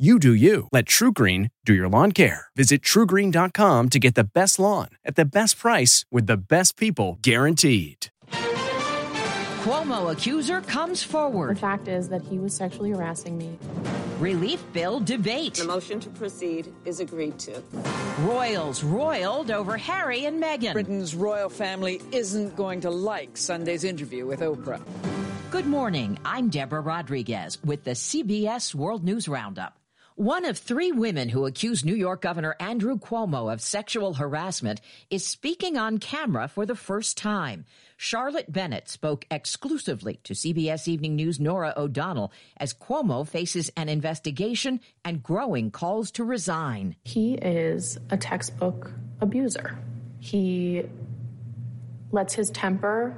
You do you. Let TruGreen do your lawn care. Visit trugreen.com to get the best lawn at the best price with the best people guaranteed. Cuomo accuser comes forward. The fact is that he was sexually harassing me. Relief bill debate. The motion to proceed is agreed to. Royals roiled over Harry and Meghan. Britain's royal family isn't going to like Sunday's interview with Oprah. Good morning. I'm Deborah Rodriguez with the CBS World News Roundup. One of three women who accused New York Governor Andrew Cuomo of sexual harassment is speaking on camera for the first time. Charlotte Bennett spoke exclusively to CBS Evening News' Norah O'Donnell as Cuomo faces an investigation and growing calls to resign. He is a textbook abuser. He lets his temper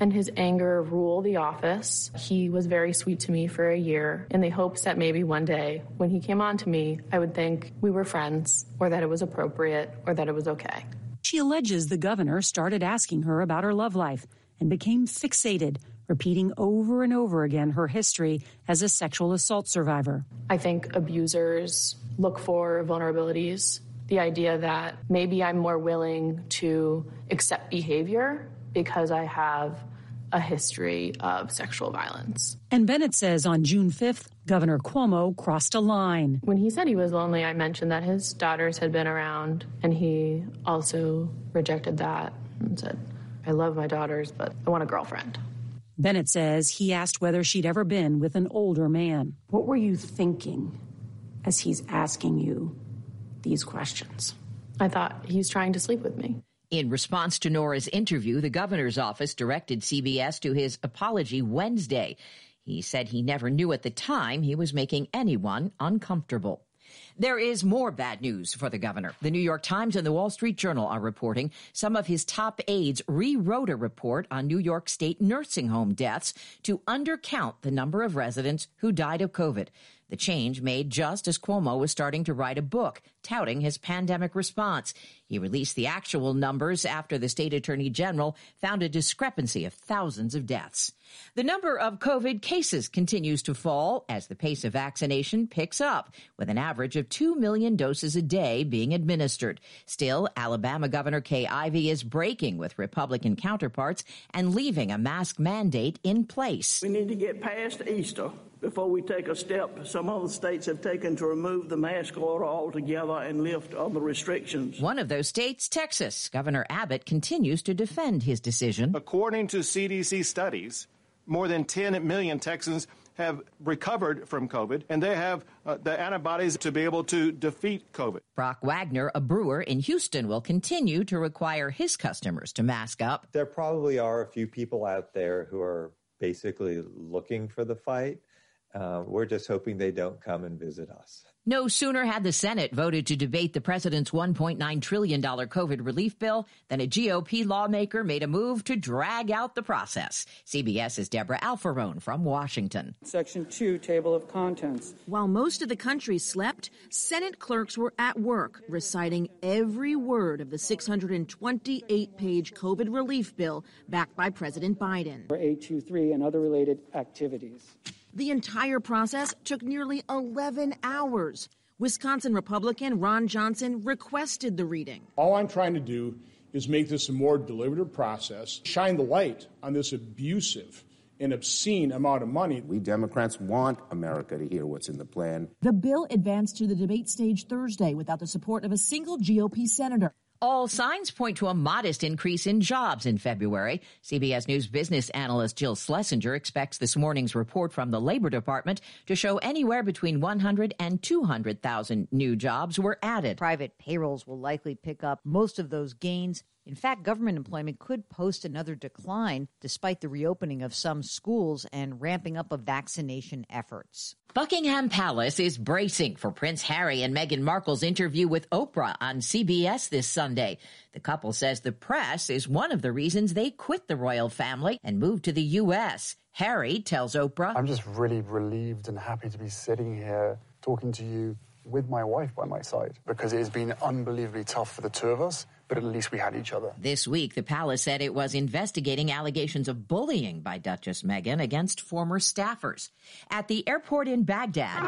and his anger rule the office. He was very sweet to me for a year in the hopes that maybe one day when he came on to me, I would think we were friends or that it was appropriate or that it was okay. She alleges the governor started asking her about her love life and became fixated, repeating over and over again her history as a sexual assault survivor. I think abusers look for vulnerabilities. The idea that maybe I'm more willing to accept behavior because I have a history of sexual violence. And Bennett says on June 5th, Governor Cuomo crossed a line. When he said he was lonely, I mentioned that his daughters had been around, and he also rejected that and said, I love my daughters, but I want a girlfriend. Bennett says he asked whether she'd ever been with an older man. What were you thinking as he's asking you these questions? I thought he's trying to sleep with me. In response to Norah's interview, the governor's office directed CBS to his apology Wednesday. He said he never knew at the time he was making anyone uncomfortable. There is more bad news for the governor. The New York Times and the Wall Street Journal are reporting some of his top aides rewrote a report on New York State nursing home deaths to undercount the number of residents who died of COVID. The change made just as Cuomo was starting to write a book touting his pandemic response. He released the actual numbers after the state attorney general found a discrepancy of thousands of deaths. The number of COVID cases continues to fall as the pace of vaccination picks up, with an average of 2 million doses a day being administered. Still, Alabama Governor Kay Ivey is breaking with Republican counterparts and leaving a mask mandate in place. We need to get past Easter before we take a step some other states have taken to remove the mask order altogether and lift other restrictions. One of those states, Texas. Governor Abbott continues to defend his decision. According to CDC studies, more than 10 million Texans have recovered from COVID, and they have uh, the antibodies to be able to defeat COVID. Brock Wagner, a brewer in Houston, will continue to require his customers to mask up. There probably are a few people out there who are basically looking for the fight. Uh, we're just hoping they don't come and visit us. No sooner had the Senate voted to debate the president's $1.9 trillion COVID relief bill than a GOP lawmaker made a move to drag out the process. CBS's Deborah Alfarone from Washington. Section 2, Table of Contents. While most of the country slept, Senate clerks were at work reciting every word of the 628 page COVID relief bill backed by President Biden. For A23 and other related activities. The entire process took nearly 11 hours. Wisconsin Republican Ron Johnson requested the reading. All I'm trying to do is make this a more deliberative process, shine the light on this abusive and obscene amount of money. We Democrats want America to hear what's in the plan. The bill advanced to the debate stage Thursday without the support of a single GOP senator. All signs point to a modest increase in jobs in February. CBS News business analyst Jill Schlesinger expects this morning's report from the Labor Department to show anywhere between 100 and 200,000 new jobs were added. Private payrolls will likely pick up most of those gains. In fact, government employment could post another decline despite the reopening of some schools and ramping up of vaccination efforts. Buckingham Palace is bracing for Prince Harry and Meghan Markle's interview with Oprah on CBS this Sunday. The couple says the press is one of the reasons they quit the royal family and moved to the U.S. Harry tells Oprah, I'm just really relieved and happy to be sitting here talking to you with my wife by my side because it has been unbelievably tough for the two of us but at least we had each other. This week, the palace said it was investigating allegations of bullying by Duchess Meghan against former staffers. At the airport in Baghdad,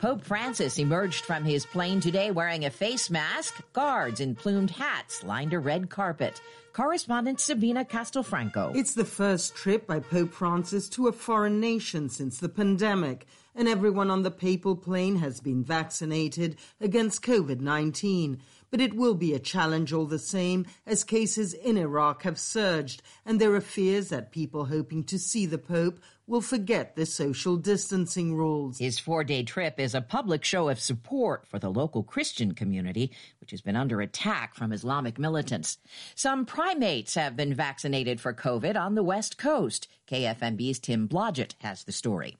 Pope Francis emerged from his plane today wearing a face mask. Guards in plumed hats lined a red carpet. Correspondent Sabina Castelfranco. It's the first trip by Pope Francis to a foreign nation since the pandemic, and everyone on the papal plane has been vaccinated against COVID 19 but it will be a challenge all the same as cases in Iraq have surged, and there are fears that people hoping to see the Pope will forget the social distancing rules. His four day trip is a public show of support for the local Christian community, which has been under attack from Islamic militants. Some primates have been vaccinated for COVID on the West Coast. KFMB's Tim Blodgett has the story.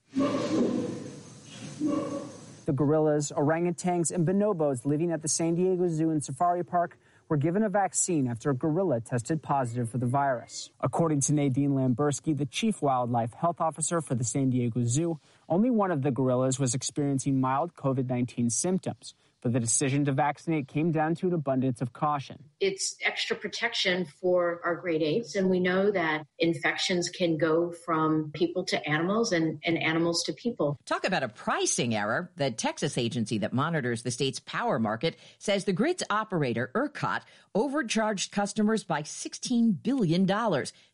The gorillas, orangutans, and bonobos living at the San Diego Zoo and Safari Park were given a vaccine after a gorilla tested positive for the virus. According to Nadine Lamberski, the chief wildlife health officer for the San Diego Zoo, only one of the gorillas was experiencing mild COVID 19 symptoms but the decision to vaccinate came down to an abundance of caution. It's extra protection for our great apes, and we know that infections can go from people to animals and, and animals to people. Talk about a pricing error. The Texas agency that monitors the state's power market says the grid's operator, ERCOT, overcharged customers by $16 billion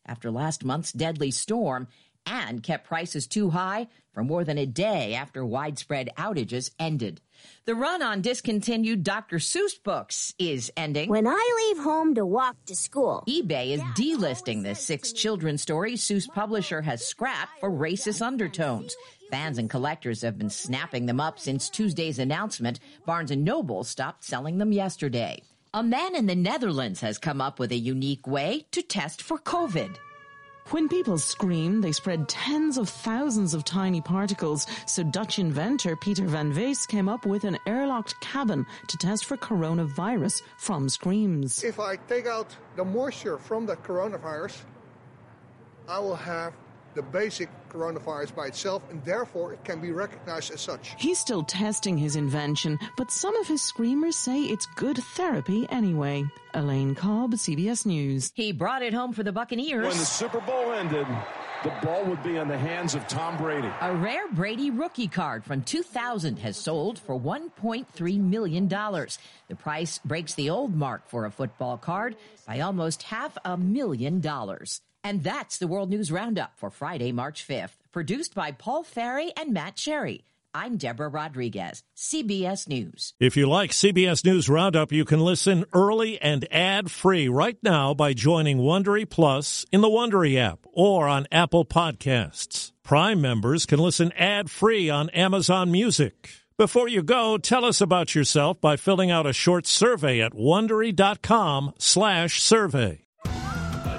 after last month's deadly storm and kept prices too high for more than a day after widespread outages ended. The run on discontinued Dr. Seuss books is ending. When I leave home to walk to school, eBay is delisting the six children's stories Seuss publisher has scrapped for racist undertones. Fans and collectors have been snapping them up since Tuesday's announcement. Barnes and Noble stopped selling them yesterday. A man in the Netherlands has come up with a unique way to test for COVID. When people scream, they spread tens of thousands of tiny particles, so Dutch inventor Peter van Wees came up with an airlocked cabin to test for coronavirus from screams. If I take out the moisture from the coronavirus, I will have the basic coronavirus by itself, and therefore it can be recognized as such. He's still testing his invention, but some of his screamers say it's good therapy anyway. Elaine Cobb, CBS News. He brought it home for the Buccaneers. When the Super Bowl ended, the ball would be in the hands of Tom Brady. A rare Brady rookie card from 2000 has sold for $1.3 million. The price breaks the old mark for a football card by almost half a million dollars. And that's the World News Roundup for Friday, March 5th, produced by Paul Ferry and Matt Cherry. I'm Deborah Rodriguez, CBS News. If you like CBS News Roundup, you can listen early and ad-free right now by joining Wondery Plus in the Wondery app or on Apple Podcasts. Prime members can listen ad-free on Amazon Music. Before you go, tell us about yourself by filling out a short survey at wondery.com/survey.